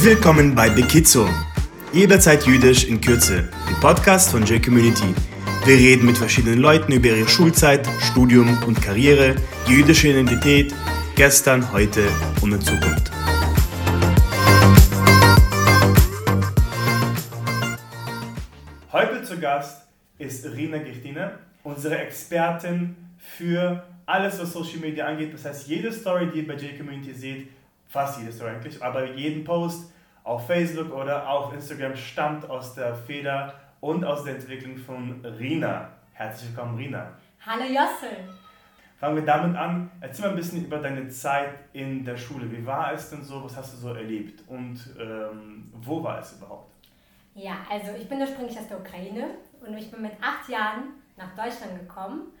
Willkommen bei Bekizo. Jederzeit jüdisch in Kürze. Ein Podcast von J-Community. Wir reden mit verschiedenen Leuten über ihre Schulzeit, Studium und Karriere, die jüdische Identität, gestern, heute und in Zukunft. Heute zu Gast ist Rina Gichtine, unsere Expertin für alles, was Social Media angeht. Das heißt, jede Story, die ihr bei J-Community seht, fast jede Story eigentlich, aber jeden Post auf Facebook oder auf Instagram stammt aus der Feder und aus der Entwicklung von Rina. Herzlich willkommen, Rina. Hallo Jossel. Fangen wir damit an. Erzähl mal ein bisschen über deine Zeit in der Schule. Wie war es denn so? Was hast du so erlebt? Und ähm, wo war es überhaupt? Ja, also ich bin ursprünglich aus der Ukraine und ich bin mit acht Jahren nach Deutschland gekommen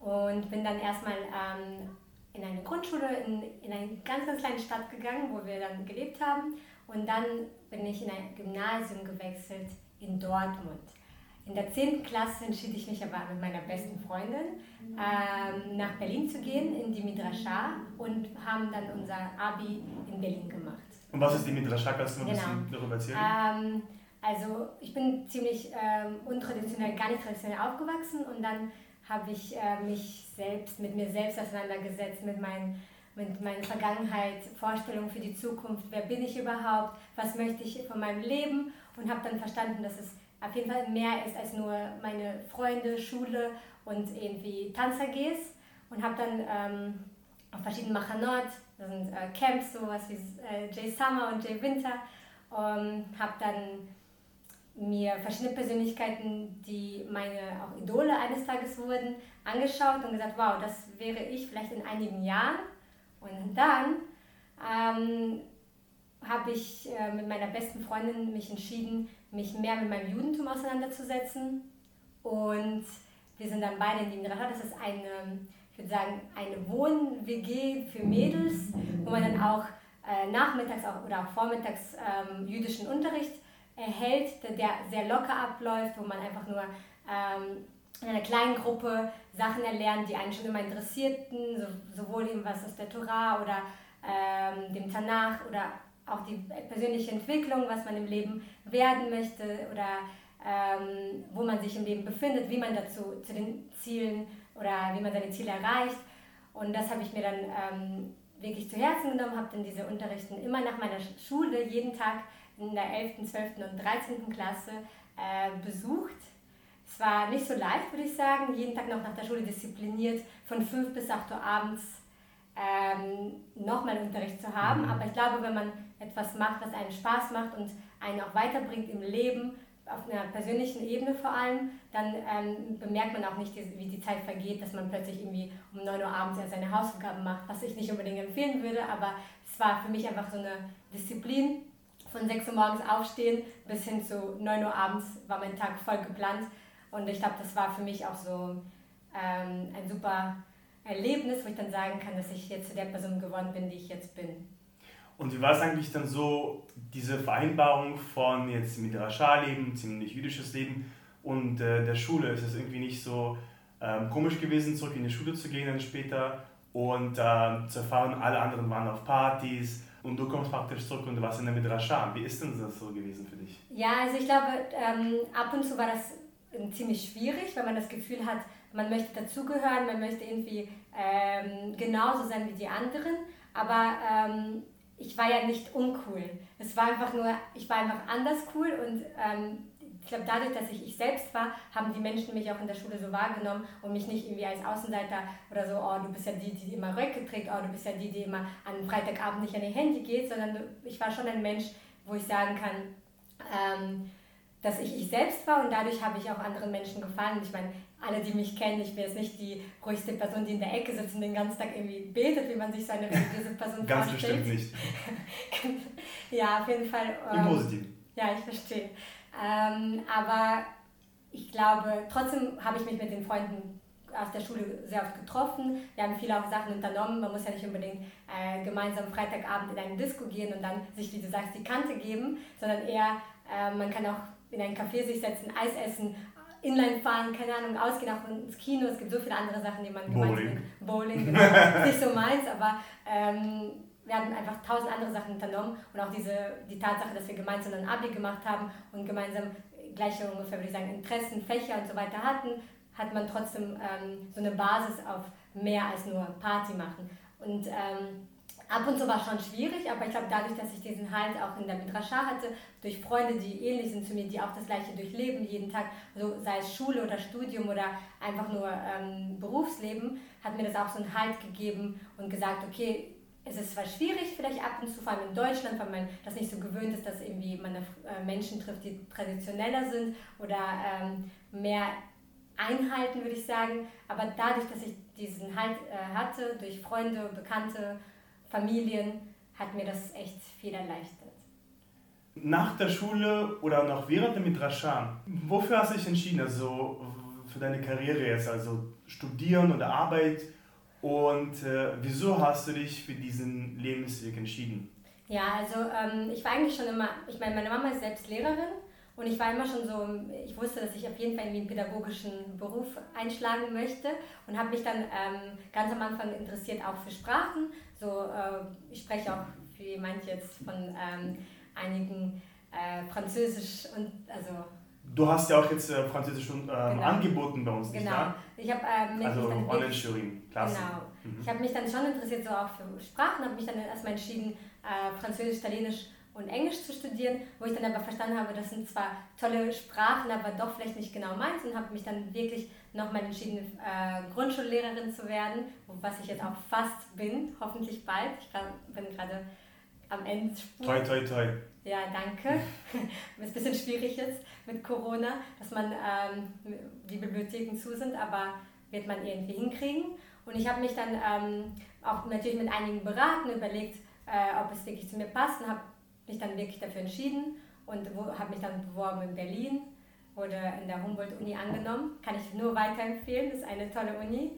und bin dann erstmal ähm, in eine Grundschule in, in eine ganz, ganz kleine Stadt gegangen, wo wir dann gelebt haben. Und dann bin ich in ein Gymnasium gewechselt in Dortmund. In der 10. Klasse entschied ich mich aber mit meiner besten Freundin ähm, nach Berlin zu gehen, in die Midrascha und haben dann unser Abi in Berlin gemacht. Und was ist die Midrascha? Kannst du mir genau. ein bisschen darüber erzählen? Ähm, also ich bin ziemlich ähm, untraditionell, gar nicht traditionell aufgewachsen und dann habe ich äh, mich selbst mit mir selbst auseinandergesetzt, mit, mein, mit meiner Vergangenheit, Vorstellungen für die Zukunft, wer bin ich überhaupt, was möchte ich von meinem Leben? Und habe dann verstanden, dass es auf jeden Fall mehr ist als nur meine Freunde, Schule und irgendwie Tanz-AGs und habe dann ähm, auf verschiedenen Machanot, das sind äh, Camps, sowas wie äh, Jay Summer und Jay Winter, ähm, habe dann mir verschiedene Persönlichkeiten, die meine auch Idole eines Tages wurden, angeschaut und gesagt, wow, das wäre ich vielleicht in einigen Jahren. Und dann ähm, habe ich äh, mit meiner besten Freundin mich entschieden, mich mehr mit meinem Judentum auseinanderzusetzen. Und wir sind dann beide in die Midrasha. Das ist eine, ich würde sagen, eine Wohn-WG für Mädels, wo man dann auch äh, nachmittags auch, oder auch vormittags ähm, jüdischen Unterricht erhält, der sehr locker abläuft, wo man einfach nur ähm, in einer kleinen Gruppe Sachen erlernt, die einen schon immer interessierten, so, sowohl eben was aus der Torah oder ähm, dem Tanach oder auch die persönliche Entwicklung, was man im Leben werden möchte oder ähm, wo man sich im Leben befindet, wie man dazu zu den Zielen oder wie man seine Ziele erreicht. Und das habe ich mir dann ähm, wirklich zu Herzen genommen, habe dann diese Unterrichten immer nach meiner Schule jeden Tag in der 11., 12. und 13. Klasse äh, besucht. Es war nicht so leicht, würde ich sagen, jeden Tag noch nach der Schule diszipliniert von 5 bis 8 Uhr abends ähm, nochmal Unterricht zu haben. Mhm. Aber ich glaube, wenn man etwas macht, was einen Spaß macht und einen auch weiterbringt im Leben, auf einer persönlichen Ebene vor allem, dann ähm, bemerkt man auch nicht, wie die Zeit vergeht, dass man plötzlich irgendwie um 9 Uhr abends ja seine Hausaufgaben macht, was ich nicht unbedingt empfehlen würde, aber es war für mich einfach so eine Disziplin, von 6 Uhr morgens aufstehen bis hin zu 9 Uhr abends war mein Tag voll geplant. Und ich glaube, das war für mich auch so ähm, ein super Erlebnis, wo ich dann sagen kann, dass ich jetzt zu der Person geworden bin, die ich jetzt bin. Und wie war es eigentlich dann so, diese Vereinbarung von jetzt Midrascha-Leben, ziemlich jüdisches Leben und äh, der Schule? Ist es irgendwie nicht so ähm, komisch gewesen, zurück in die Schule zu gehen dann später und äh, zu erfahren, alle anderen waren auf Partys, und du kommst praktisch zurück und warst in der Midrascha. Wie ist denn das so gewesen für dich? Ja, also ich glaube, ähm, ab und zu war das ähm, ziemlich schwierig, weil man das Gefühl hat, man möchte dazugehören, man möchte irgendwie ähm, genauso sein wie die anderen. Aber ähm, ich war ja nicht uncool. Es war einfach nur, ich war einfach anders cool und ähm, glaube, dadurch, dass ich ich selbst war, haben die Menschen mich auch in der Schule so wahrgenommen und mich nicht irgendwie als Außenseiter oder so, oh, du bist ja die, die immer Röcke trägt, oh, du bist ja die, die immer an Freitagabend nicht an ihr Handy geht, sondern ich war schon ein Mensch, wo ich sagen kann, ähm, dass ich ich selbst war und dadurch habe ich auch anderen Menschen gefallen. Ich meine, alle, die mich kennen, ich bin jetzt nicht die ruhigste Person, die in der Ecke sitzt und den ganzen Tag irgendwie betet, wie man sich so eine religiöse Person Ganz vorstellt. Ganz bestimmt nicht. ja, auf jeden Fall. Ähm, Im Positiven. Ja, ich verstehe. Ähm, aber ich glaube, trotzdem habe ich mich mit den Freunden aus der Schule sehr oft getroffen. Wir haben viele auch Sachen unternommen. Man muss ja nicht unbedingt äh, gemeinsam Freitagabend in eine Disco gehen und dann sich, wie du sagst, die Kante geben, sondern eher, äh, man kann auch in ein Café sich setzen, Eis essen, Inline fahren, keine Ahnung, ausgehen, auch ins Kino. Es gibt so viele andere Sachen, die man Bowling. gemeinsam... Bowling, genau. nicht so meins, aber ähm, wir haben einfach tausend andere Sachen unternommen und auch diese, die Tatsache, dass wir gemeinsam ein Abi gemacht haben und gemeinsam gleiche ungefähr, würde ich sagen, Interessen, Fächer und so weiter hatten, hat man trotzdem ähm, so eine Basis auf mehr als nur Party machen. Und ähm, ab und zu war es schon schwierig, aber ich glaube, dadurch, dass ich diesen Halt auch in der Midrascha hatte, durch Freunde, die ähnlich sind zu mir, die auch das Gleiche durchleben jeden Tag, so sei es Schule oder Studium oder einfach nur ähm, Berufsleben, hat mir das auch so einen Halt gegeben und gesagt, okay, es ist zwar schwierig, vielleicht ab und zu, vor allem in Deutschland, weil man das nicht so gewöhnt ist, dass irgendwie man äh, Menschen trifft, die traditioneller sind oder ähm, mehr einhalten, würde ich sagen. Aber dadurch, dass ich diesen Halt äh, hatte, durch Freunde, Bekannte, Familien, hat mir das echt viel erleichtert. Nach der Schule oder noch während der Midrasha, wofür hast du dich entschieden? Also für deine Karriere jetzt, also Studieren oder Arbeit? Und äh, wieso hast du dich für diesen Lebensweg entschieden? Ja, also ähm, ich war eigentlich schon immer, ich meine, meine Mama ist selbst Lehrerin und ich war immer schon so, ich wusste, dass ich auf jeden Fall irgendwie einen pädagogischen Beruf einschlagen möchte und habe mich dann ähm, ganz am Anfang interessiert auch für Sprachen. So, äh, ich spreche auch, wie manche jetzt, von ähm, einigen äh, Französisch und also Du hast ja auch jetzt äh, Französisch schon ähm, genau. angeboten bei uns, nicht Genau. Wahr? Ich habe ähm, also Online-Jury, klasse. Genau. Mhm. Ich habe mich dann schon interessiert so auch für Sprachen, habe mich dann erstmal entschieden, äh, Französisch, Italienisch und Englisch zu studieren, wo ich dann aber verstanden habe, das sind zwar tolle Sprachen, aber doch vielleicht nicht genau meins und habe mich dann wirklich nochmal entschieden, äh, Grundschullehrerin zu werden, was ich jetzt auch fast bin, hoffentlich bald. Ich bin gerade am Ende. Toi, toi, toi. Ja, danke. ist ein bisschen schwierig jetzt mit Corona, dass man ähm, die Bibliotheken zu sind, aber wird man irgendwie hinkriegen. Und ich habe mich dann ähm, auch natürlich mit einigen beraten, überlegt, äh, ob es wirklich zu mir passt und habe mich dann wirklich dafür entschieden und habe mich dann beworben in Berlin oder in der Humboldt-Uni angenommen. Kann ich nur weiterempfehlen, ist eine tolle Uni.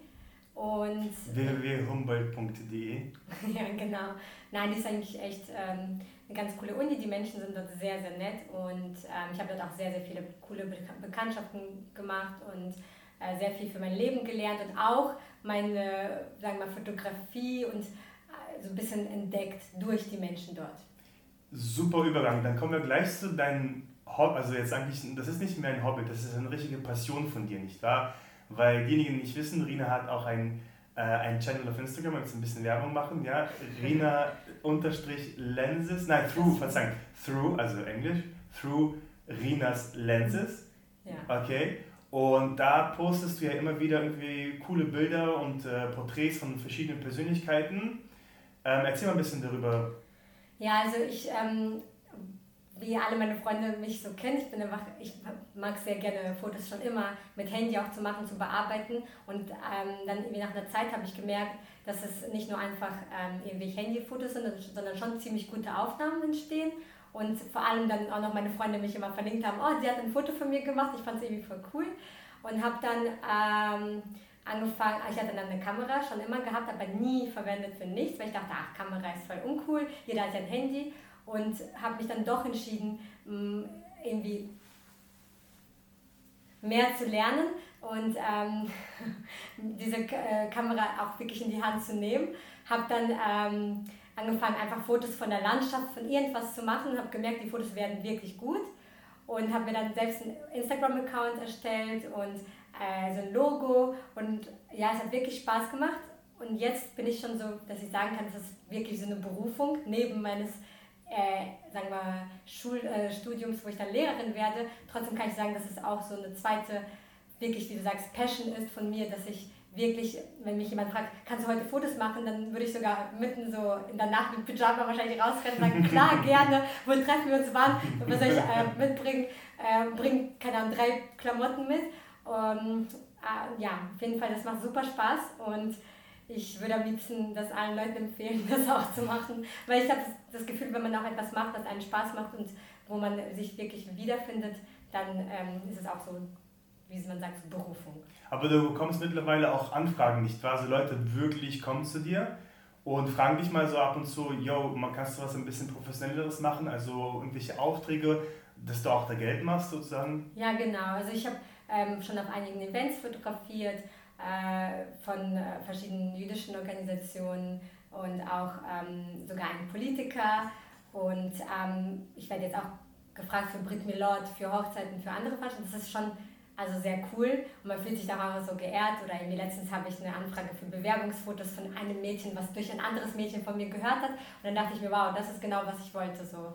Und www.humboldt.de Ja, genau. Nein, die ist eigentlich echt ähm, eine ganz coole Uni. Die Menschen sind dort sehr, sehr nett und ähm, ich habe dort auch sehr, sehr viele coole Bekanntschaften gemacht und äh, sehr viel für mein Leben gelernt und auch meine, sagen wir mal, Fotografie und äh, so ein bisschen entdeckt durch die Menschen dort. Super Übergang. Dann kommen wir gleich zu deinem Hobby. Also jetzt eigentlich, das ist nicht mehr ein Hobby, das ist eine richtige Passion von dir, nicht wahr? Weil diejenigen, die nicht wissen, Rina hat auch ein, äh, ein Channel auf Instagram, jetzt ein bisschen Werbung machen, ja. Rina unterstrich Lenses, nein, through, verzeihung, through, also Englisch, through Rinas Lenses. Ja. Okay. Und da postest du ja immer wieder irgendwie coole Bilder und äh, Porträts von verschiedenen Persönlichkeiten. Ähm, erzähl mal ein bisschen darüber. Ja, also ich ähm, wie alle meine Freunde mich so kennen, ich bin einfach, ich mag sehr gerne Fotos schon immer mit Handy auch zu machen, zu bearbeiten. Und ähm, dann irgendwie nach einer Zeit habe ich gemerkt, dass es nicht nur einfach ähm, irgendwelche Handyfotos sind, sondern schon ziemlich gute Aufnahmen entstehen. Und vor allem dann auch noch meine Freunde mich immer verlinkt haben, oh, sie hat ein Foto von mir gemacht, ich fand es irgendwie voll cool. Und habe dann ähm, angefangen, ich hatte dann eine Kamera schon immer gehabt, aber nie verwendet für nichts, weil ich dachte, ach, Kamera ist voll uncool, jeder hat ja ein Handy und habe mich dann doch entschieden, mm, irgendwie mehr zu lernen und ähm, diese äh, Kamera auch wirklich in die Hand zu nehmen. Habe dann ähm, angefangen, einfach Fotos von der Landschaft, von irgendwas zu machen, habe gemerkt, die Fotos werden wirklich gut und habe mir dann selbst einen Instagram-Account erstellt und äh, so ein Logo und ja, es hat wirklich Spaß gemacht und jetzt bin ich schon so, dass ich sagen kann, das ist wirklich so eine Berufung neben meines äh, sagen wir, Schulstudiums, äh, wo ich dann Lehrerin werde. Trotzdem kann ich sagen, dass es auch so eine zweite, wirklich, wie du sagst, Passion ist von mir, dass ich wirklich, wenn mich jemand fragt, kannst du heute Fotos machen, dann würde ich sogar mitten so in der Nacht mit Pyjama wahrscheinlich rausrennen und sagen, klar, gerne, wo treffen wir uns wann, was soll ich äh, mitbringen, äh, bring, keine Ahnung, drei Klamotten mit. Und, äh, ja, auf jeden Fall, das macht super Spaß und ich würde am liebsten das allen Leuten empfehlen, das auch zu machen, weil ich habe das Gefühl, wenn man auch etwas macht, was einen Spaß macht und wo man sich wirklich wiederfindet, dann ähm, ist es auch so, wie man sagt, so Berufung. Aber du bekommst mittlerweile auch Anfragen, nicht wahr? Also Leute wirklich kommen zu dir und fragen dich mal so ab und zu, yo, man kannst du was ein bisschen professionelleres machen, also irgendwelche Aufträge, dass du auch da Geld machst sozusagen? Ja, genau. Also ich habe ähm, schon auf einigen Events fotografiert, von äh, verschiedenen jüdischen Organisationen, und auch ähm, sogar einen Politiker. Und ähm, ich werde jetzt auch gefragt für Brit Milord, für Hochzeiten, für andere Veranstaltungen. Das ist schon also sehr cool und man fühlt sich da auch so geehrt. Oder irgendwie letztens habe ich eine Anfrage für Bewerbungsfotos von einem Mädchen, was durch ein anderes Mädchen von mir gehört hat. Und dann dachte ich mir, wow, das ist genau, was ich wollte. So.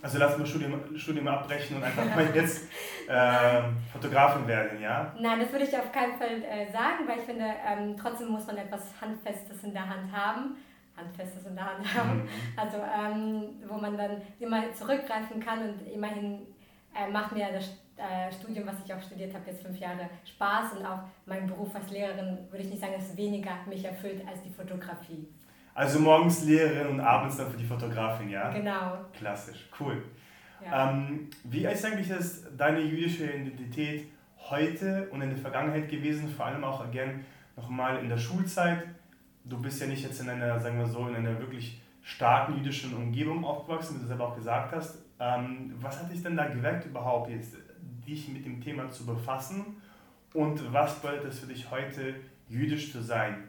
Also lass mal Studium, Studium abbrechen und einfach mal jetzt äh, Fotografin werden, ja? Nein, das würde ich auf keinen Fall äh, sagen, weil ich finde, ähm, trotzdem muss man etwas Handfestes in der Hand haben. Handfestes in der Hand haben. Mhm. Also ähm, wo man dann immer zurückgreifen kann und immerhin äh, macht mir das äh, Studium, was ich auch studiert habe, jetzt fünf Jahre Spaß und auch mein Beruf als Lehrerin, würde ich nicht sagen, dass es weniger mich erfüllt als die Fotografie. Also morgens Lehrerin und abends dann für die Fotografin, ja? Genau. Klassisch, cool. Ja. Ähm, wie ist eigentlich das, deine jüdische Identität heute und in der Vergangenheit gewesen, vor allem auch again nochmal in der Schulzeit? Du bist ja nicht jetzt in einer, sagen wir so, in einer wirklich starken jüdischen Umgebung aufgewachsen, wie du selber auch gesagt hast. Ähm, was hat dich denn da geweckt überhaupt jetzt, dich mit dem Thema zu befassen? Und was bedeutet es für dich heute, jüdisch zu sein?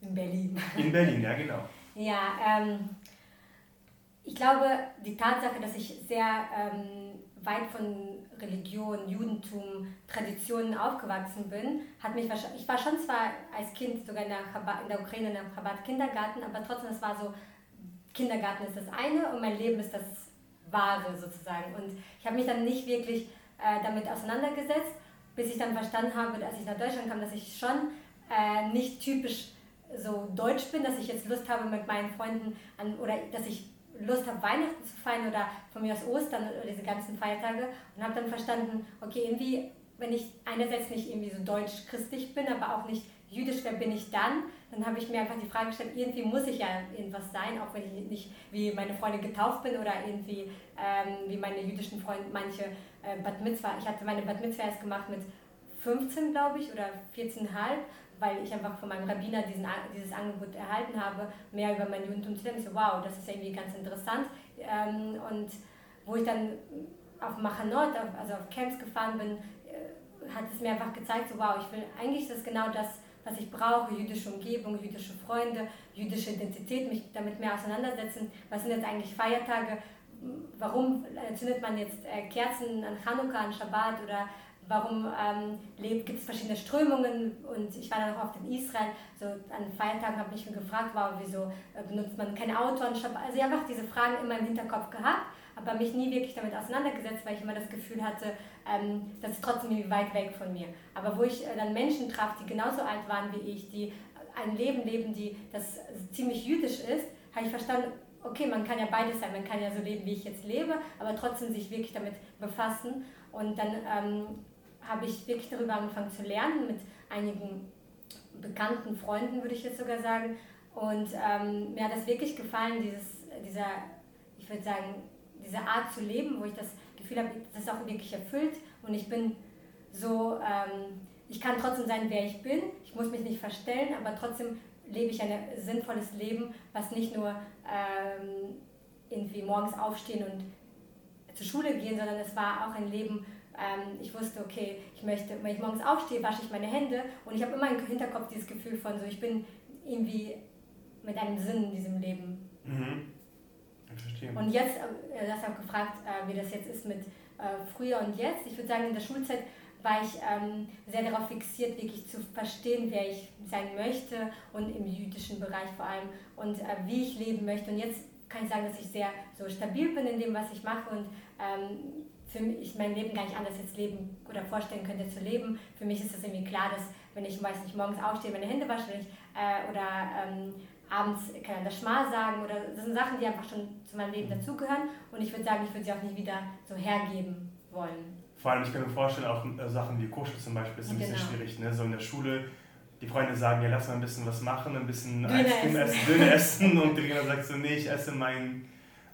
In Berlin. In Berlin, ja genau. Ja, ähm, ich glaube, die Tatsache, dass ich sehr ähm, weit von Religion, Judentum, Traditionen aufgewachsen bin, hat mich wahrscheinlich, ich war schon zwar als Kind sogar in der, Chabad, in der Ukraine in einem Chabad-Kindergarten, aber trotzdem, es war so, Kindergarten ist das eine und mein Leben ist das Wahre sozusagen. Und ich habe mich dann nicht wirklich äh, damit auseinandergesetzt, bis ich dann verstanden habe, als ich nach Deutschland kam, dass ich schon äh, nicht typisch so deutsch bin, dass ich jetzt Lust habe mit meinen Freunden an, oder dass ich Lust habe, Weihnachten zu feiern oder von mir aus Ostern oder diese ganzen Feiertage und habe dann verstanden, okay, irgendwie, wenn ich einerseits nicht irgendwie so deutsch-christlich bin, aber auch nicht jüdisch, wer bin ich dann? Dann habe ich mir einfach die Frage gestellt, irgendwie muss ich ja irgendwas sein, auch wenn ich nicht wie meine Freunde getauft bin oder irgendwie ähm, wie meine jüdischen Freunde, manche äh, Bad Mitzvah. Ich hatte meine Bad Mitzvah erst gemacht mit 15, glaube ich, oder 14,5 weil ich einfach von meinem Rabbiner diesen, dieses Angebot erhalten habe, mehr über mein Judentum zu lernen. Ich so, wow, das ist irgendwie ganz interessant. Ähm, und wo ich dann auf Machanot, also auf Camps gefahren bin, äh, hat es mir einfach gezeigt, so wow, ich will eigentlich das genau das, was ich brauche, jüdische Umgebung, jüdische Freunde, jüdische Identität, mich damit mehr auseinandersetzen. Was sind jetzt eigentlich Feiertage? Warum zündet man jetzt äh, Kerzen an Chanukka, an Shabbat oder warum ähm, gibt es verschiedene Strömungen und ich war dann auch oft in Israel, so an Feiertagen habe ich mich gefragt, wow, wieso äh, benutzt man kein Auto anstatt, also ich habe einfach diese Fragen immer im Hinterkopf gehabt, aber mich nie wirklich damit auseinandergesetzt, weil ich immer das Gefühl hatte, ähm, das ist trotzdem irgendwie weit weg von mir. Aber wo ich äh, dann Menschen traf, die genauso alt waren wie ich, die ein Leben leben, die das ziemlich jüdisch ist, habe ich verstanden, okay, man kann ja beides sein, man kann ja so leben, wie ich jetzt lebe, aber trotzdem sich wirklich damit befassen. Und dann ähm, habe ich wirklich darüber angefangen zu lernen mit einigen bekannten Freunden, würde ich jetzt sogar sagen. Und ähm, mir hat das wirklich gefallen, dieses, dieser, ich würde sagen, diese Art zu leben, wo ich das Gefühl habe, das ist auch wirklich erfüllt und ich bin so, ähm, ich kann trotzdem sein, wer ich bin, ich muss mich nicht verstellen, aber trotzdem lebe ich ein sinnvolles Leben, was nicht nur ähm, irgendwie morgens aufstehen und zur Schule gehen, sondern es war auch ein Leben, ähm, ich wusste, okay, ich möchte, wenn ich morgens aufstehe, wasche ich meine Hände und ich habe immer im Hinterkopf dieses Gefühl von so, ich bin irgendwie mit einem Sinn in diesem Leben. Mhm. Ich verstehe. Und jetzt, äh, du hast auch gefragt, äh, wie das jetzt ist mit äh, früher und jetzt. Ich würde sagen, in der Schulzeit war ich ähm, sehr darauf fixiert, wirklich zu verstehen, wer ich sein möchte und im jüdischen Bereich vor allem und äh, wie ich leben möchte. Und jetzt kann ich sagen, dass ich sehr so stabil bin in dem, was ich mache und ähm, für mich mein Leben gar nicht anders jetzt leben oder vorstellen könnte zu leben. Für mich ist es irgendwie klar, dass wenn ich, weiß nicht, morgens aufstehe, meine Hände wasche ich, äh, oder ähm, abends kann das Schmal sagen oder das sind Sachen, die einfach schon zu meinem Leben dazugehören und ich würde sagen, ich würde sie auch nicht wieder so hergeben wollen. Vor allem, ich kann mir vorstellen, auch äh, Sachen wie Koscher zum Beispiel ist ein genau. bisschen schwierig. Ne? So in der Schule, die Freunde sagen, ja, lass mal ein bisschen was machen, ein bisschen Eiscreme essen, Döner essen und die Trainer sagt so, nee, ich esse mein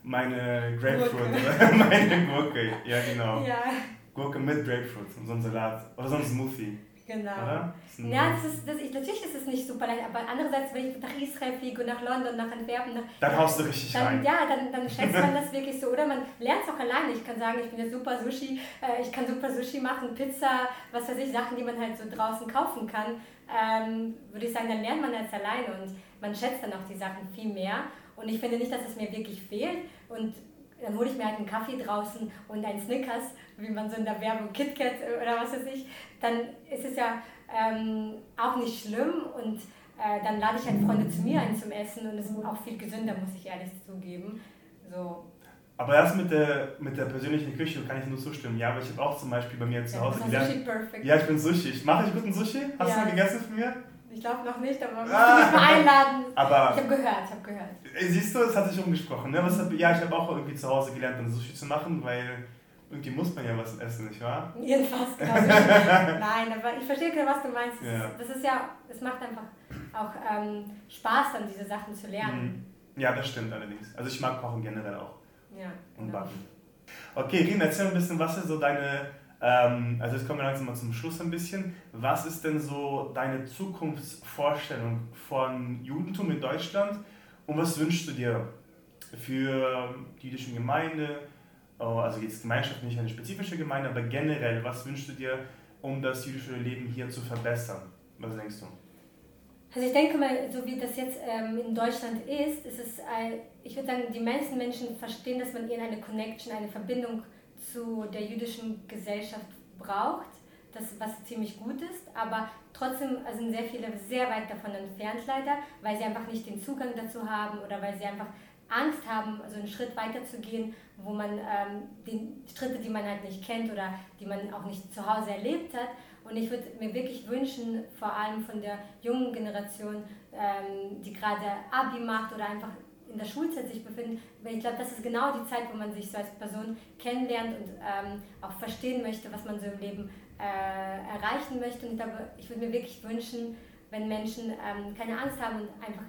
meine Grapefruit meine Gurke. Ja, genau. Ja. Gurke mit Grapefruit und so ein Salat oder so ein Smoothie. Genau. Oder? Ja, das ist, das, ich, natürlich ist es nicht super leicht, aber andererseits, wenn ich nach Israel fliege, nach London, nach Antwerpen, nach, dann haust du richtig dann, rein. Ja, dann, dann schätzt man das wirklich so. Oder man lernt es auch alleine. Ich kann sagen, ich bin ja super Sushi, äh, ich kann super Sushi machen, Pizza, was weiß ich, Sachen, die man halt so draußen kaufen kann. Ähm, würde ich sagen, dann lernt man das alleine und man schätzt dann auch die Sachen viel mehr. Und ich finde nicht, dass es mir wirklich fehlt. Und dann hole ich mir halt einen Kaffee draußen und einen Snickers, wie man so in der Werbung KitKat oder was weiß ich, dann ist es ja ähm, auch nicht schlimm und äh, dann lade ich halt Freunde zu mir ein zum Essen und es ist auch viel gesünder, muss ich ehrlich zugeben. So. Aber das mit der, mit der persönlichen Küche kann ich nur zustimmen. Ja, aber ich habe auch zum Beispiel bei mir zu Hause ja, gelernt. Sushi perfect. Ja, ich bin Sushi. Mache ich guten Sushi? Hast ja. du gegessen von mir? Ich glaube noch nicht, aber musst du mich mal einladen. Aber ich habe gehört, ich habe gehört. Siehst du, es hat sich umgesprochen. Ne? Was, ja, ich habe auch irgendwie zu Hause gelernt, dann Sushi zu machen, weil irgendwie muss man ja was essen, nicht wahr? Jedenfalls, glaube ich. Nein, aber ich verstehe genau, was du meinst. Das, ja. ist, das ist ja, es macht einfach auch ähm, Spaß, dann diese Sachen zu lernen. Mhm. Ja, das stimmt allerdings. Also ich mag Kochen generell auch. Ja. Und genau. backen. Okay, Riem, erzähl ein bisschen, was ist so deine ähm, also jetzt kommen wir langsam mal zum Schluss ein bisschen. Was ist denn so deine Zukunftsvorstellung von Judentum in Deutschland und was wünschst du dir für die jüdische Gemeinde? Oh, also jetzt Gemeinschaft, nicht eine spezifische Gemeinde, aber generell, was wünschst du dir, um das jüdische Leben hier zu verbessern? Was denkst du? Also ich denke mal, so wie das jetzt ähm, in Deutschland ist, ist es, ein, ich würde sagen, die meisten Menschen verstehen, dass man ihnen eine Connection, eine Verbindung zu der jüdischen Gesellschaft braucht, das, was ziemlich gut ist, aber trotzdem sind sehr viele sehr weit davon entfernt leider, weil sie einfach nicht den Zugang dazu haben oder weil sie einfach Angst haben, so einen Schritt weiter zu gehen, wo man ähm, die Schritte, die man halt nicht kennt oder die man auch nicht zu Hause erlebt hat. Und ich würde mir wirklich wünschen, vor allem von der jungen Generation, ähm, die gerade Abi macht oder einfach in der Schulzeit sich befinden, weil ich glaube, das ist genau die Zeit, wo man sich so als Person kennenlernt und ähm, auch verstehen möchte, was man so im Leben äh, erreichen möchte. Und ich ich würde mir wirklich wünschen, wenn Menschen ähm, keine Angst haben und einfach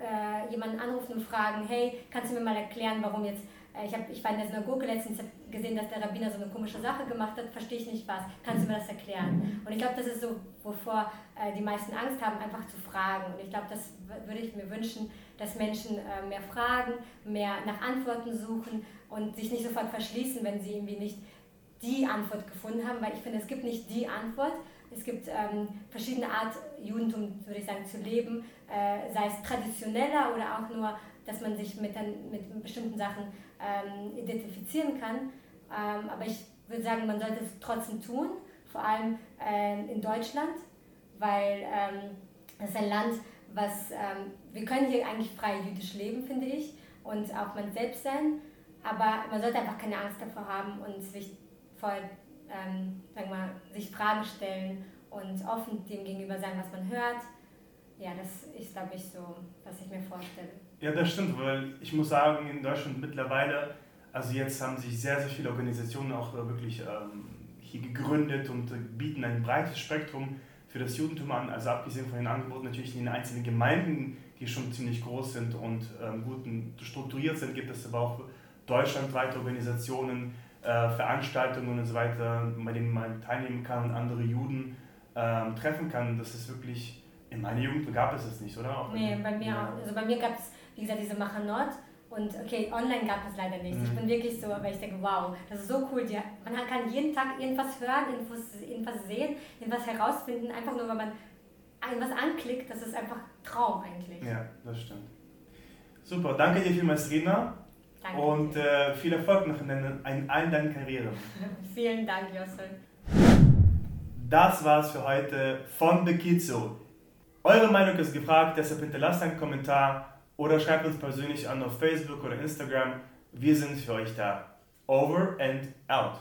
äh, jemanden anrufen und fragen, hey, kannst du mir mal erklären, warum jetzt äh, ich, hab, ich war in der Synagoge letztens, gesehen, dass der Rabbiner so eine komische Sache gemacht hat, verstehe ich nicht was. Kannst du mir das erklären? Und ich glaube, das ist so, wovor äh, die meisten Angst haben, einfach zu fragen. Und ich glaube, das würde ich mir wünschen, dass Menschen äh, mehr fragen, mehr nach Antworten suchen und sich nicht sofort verschließen, wenn sie irgendwie nicht die Antwort gefunden haben, weil ich finde, es gibt nicht die Antwort. Es gibt ähm, verschiedene Art Judentum, würde ich sagen, zu leben, äh, sei es traditioneller oder auch nur, dass man sich mit, mit bestimmten Sachen ähm, identifizieren kann. Ähm, aber ich würde sagen, man sollte es trotzdem tun, vor allem ähm, in Deutschland, weil ähm, es ist ein Land, was ähm, wir können hier eigentlich frei jüdisch leben, finde ich, und auch man selbst sein, aber man sollte einfach keine Angst davor haben und sich voll, ähm, sagen wir, sich Fragen stellen und offen dem gegenüber sein, was man hört. Ja, das ist, glaube ich, so, was ich mir vorstelle. Ja, das stimmt, weil ich muss sagen, in Deutschland mittlerweile, also jetzt haben sich sehr, sehr viele Organisationen auch wirklich ähm, hier gegründet und äh, bieten ein breites Spektrum für das Judentum an, also abgesehen von den Angeboten natürlich in den einzelnen Gemeinden, die schon ziemlich groß sind und ähm, gut strukturiert sind, gibt es aber auch deutschlandweite Organisationen, äh, Veranstaltungen und so weiter, bei denen man teilnehmen kann und andere Juden ähm, treffen kann. Das ist wirklich, in meiner Jugend gab es das nicht, oder? Auch nee, bei mir ja. auch. Also bei mir gab es wie gesagt, diese Machanot. Und okay, online gab es leider nichts. Mhm. Ich bin wirklich so, weil ich denke, wow, das ist so cool. Die, man kann jeden Tag irgendwas hören, irgendwas, irgendwas sehen, irgendwas herausfinden, einfach nur, weil man irgendwas anklickt. Das ist einfach Traum eigentlich. Ja, das stimmt. Super, danke dir vielmals, Rina. Danke. Und äh, viel Erfolg noch in, in allen deinen Karrieren. Vielen Dank, Jossel. Das war's für heute von The Kizo. Eure Meinung ist gefragt, deshalb hinterlasst einen Kommentar oder schreibt uns persönlich an auf Facebook oder Instagram. Wir sind für euch da. Over and out.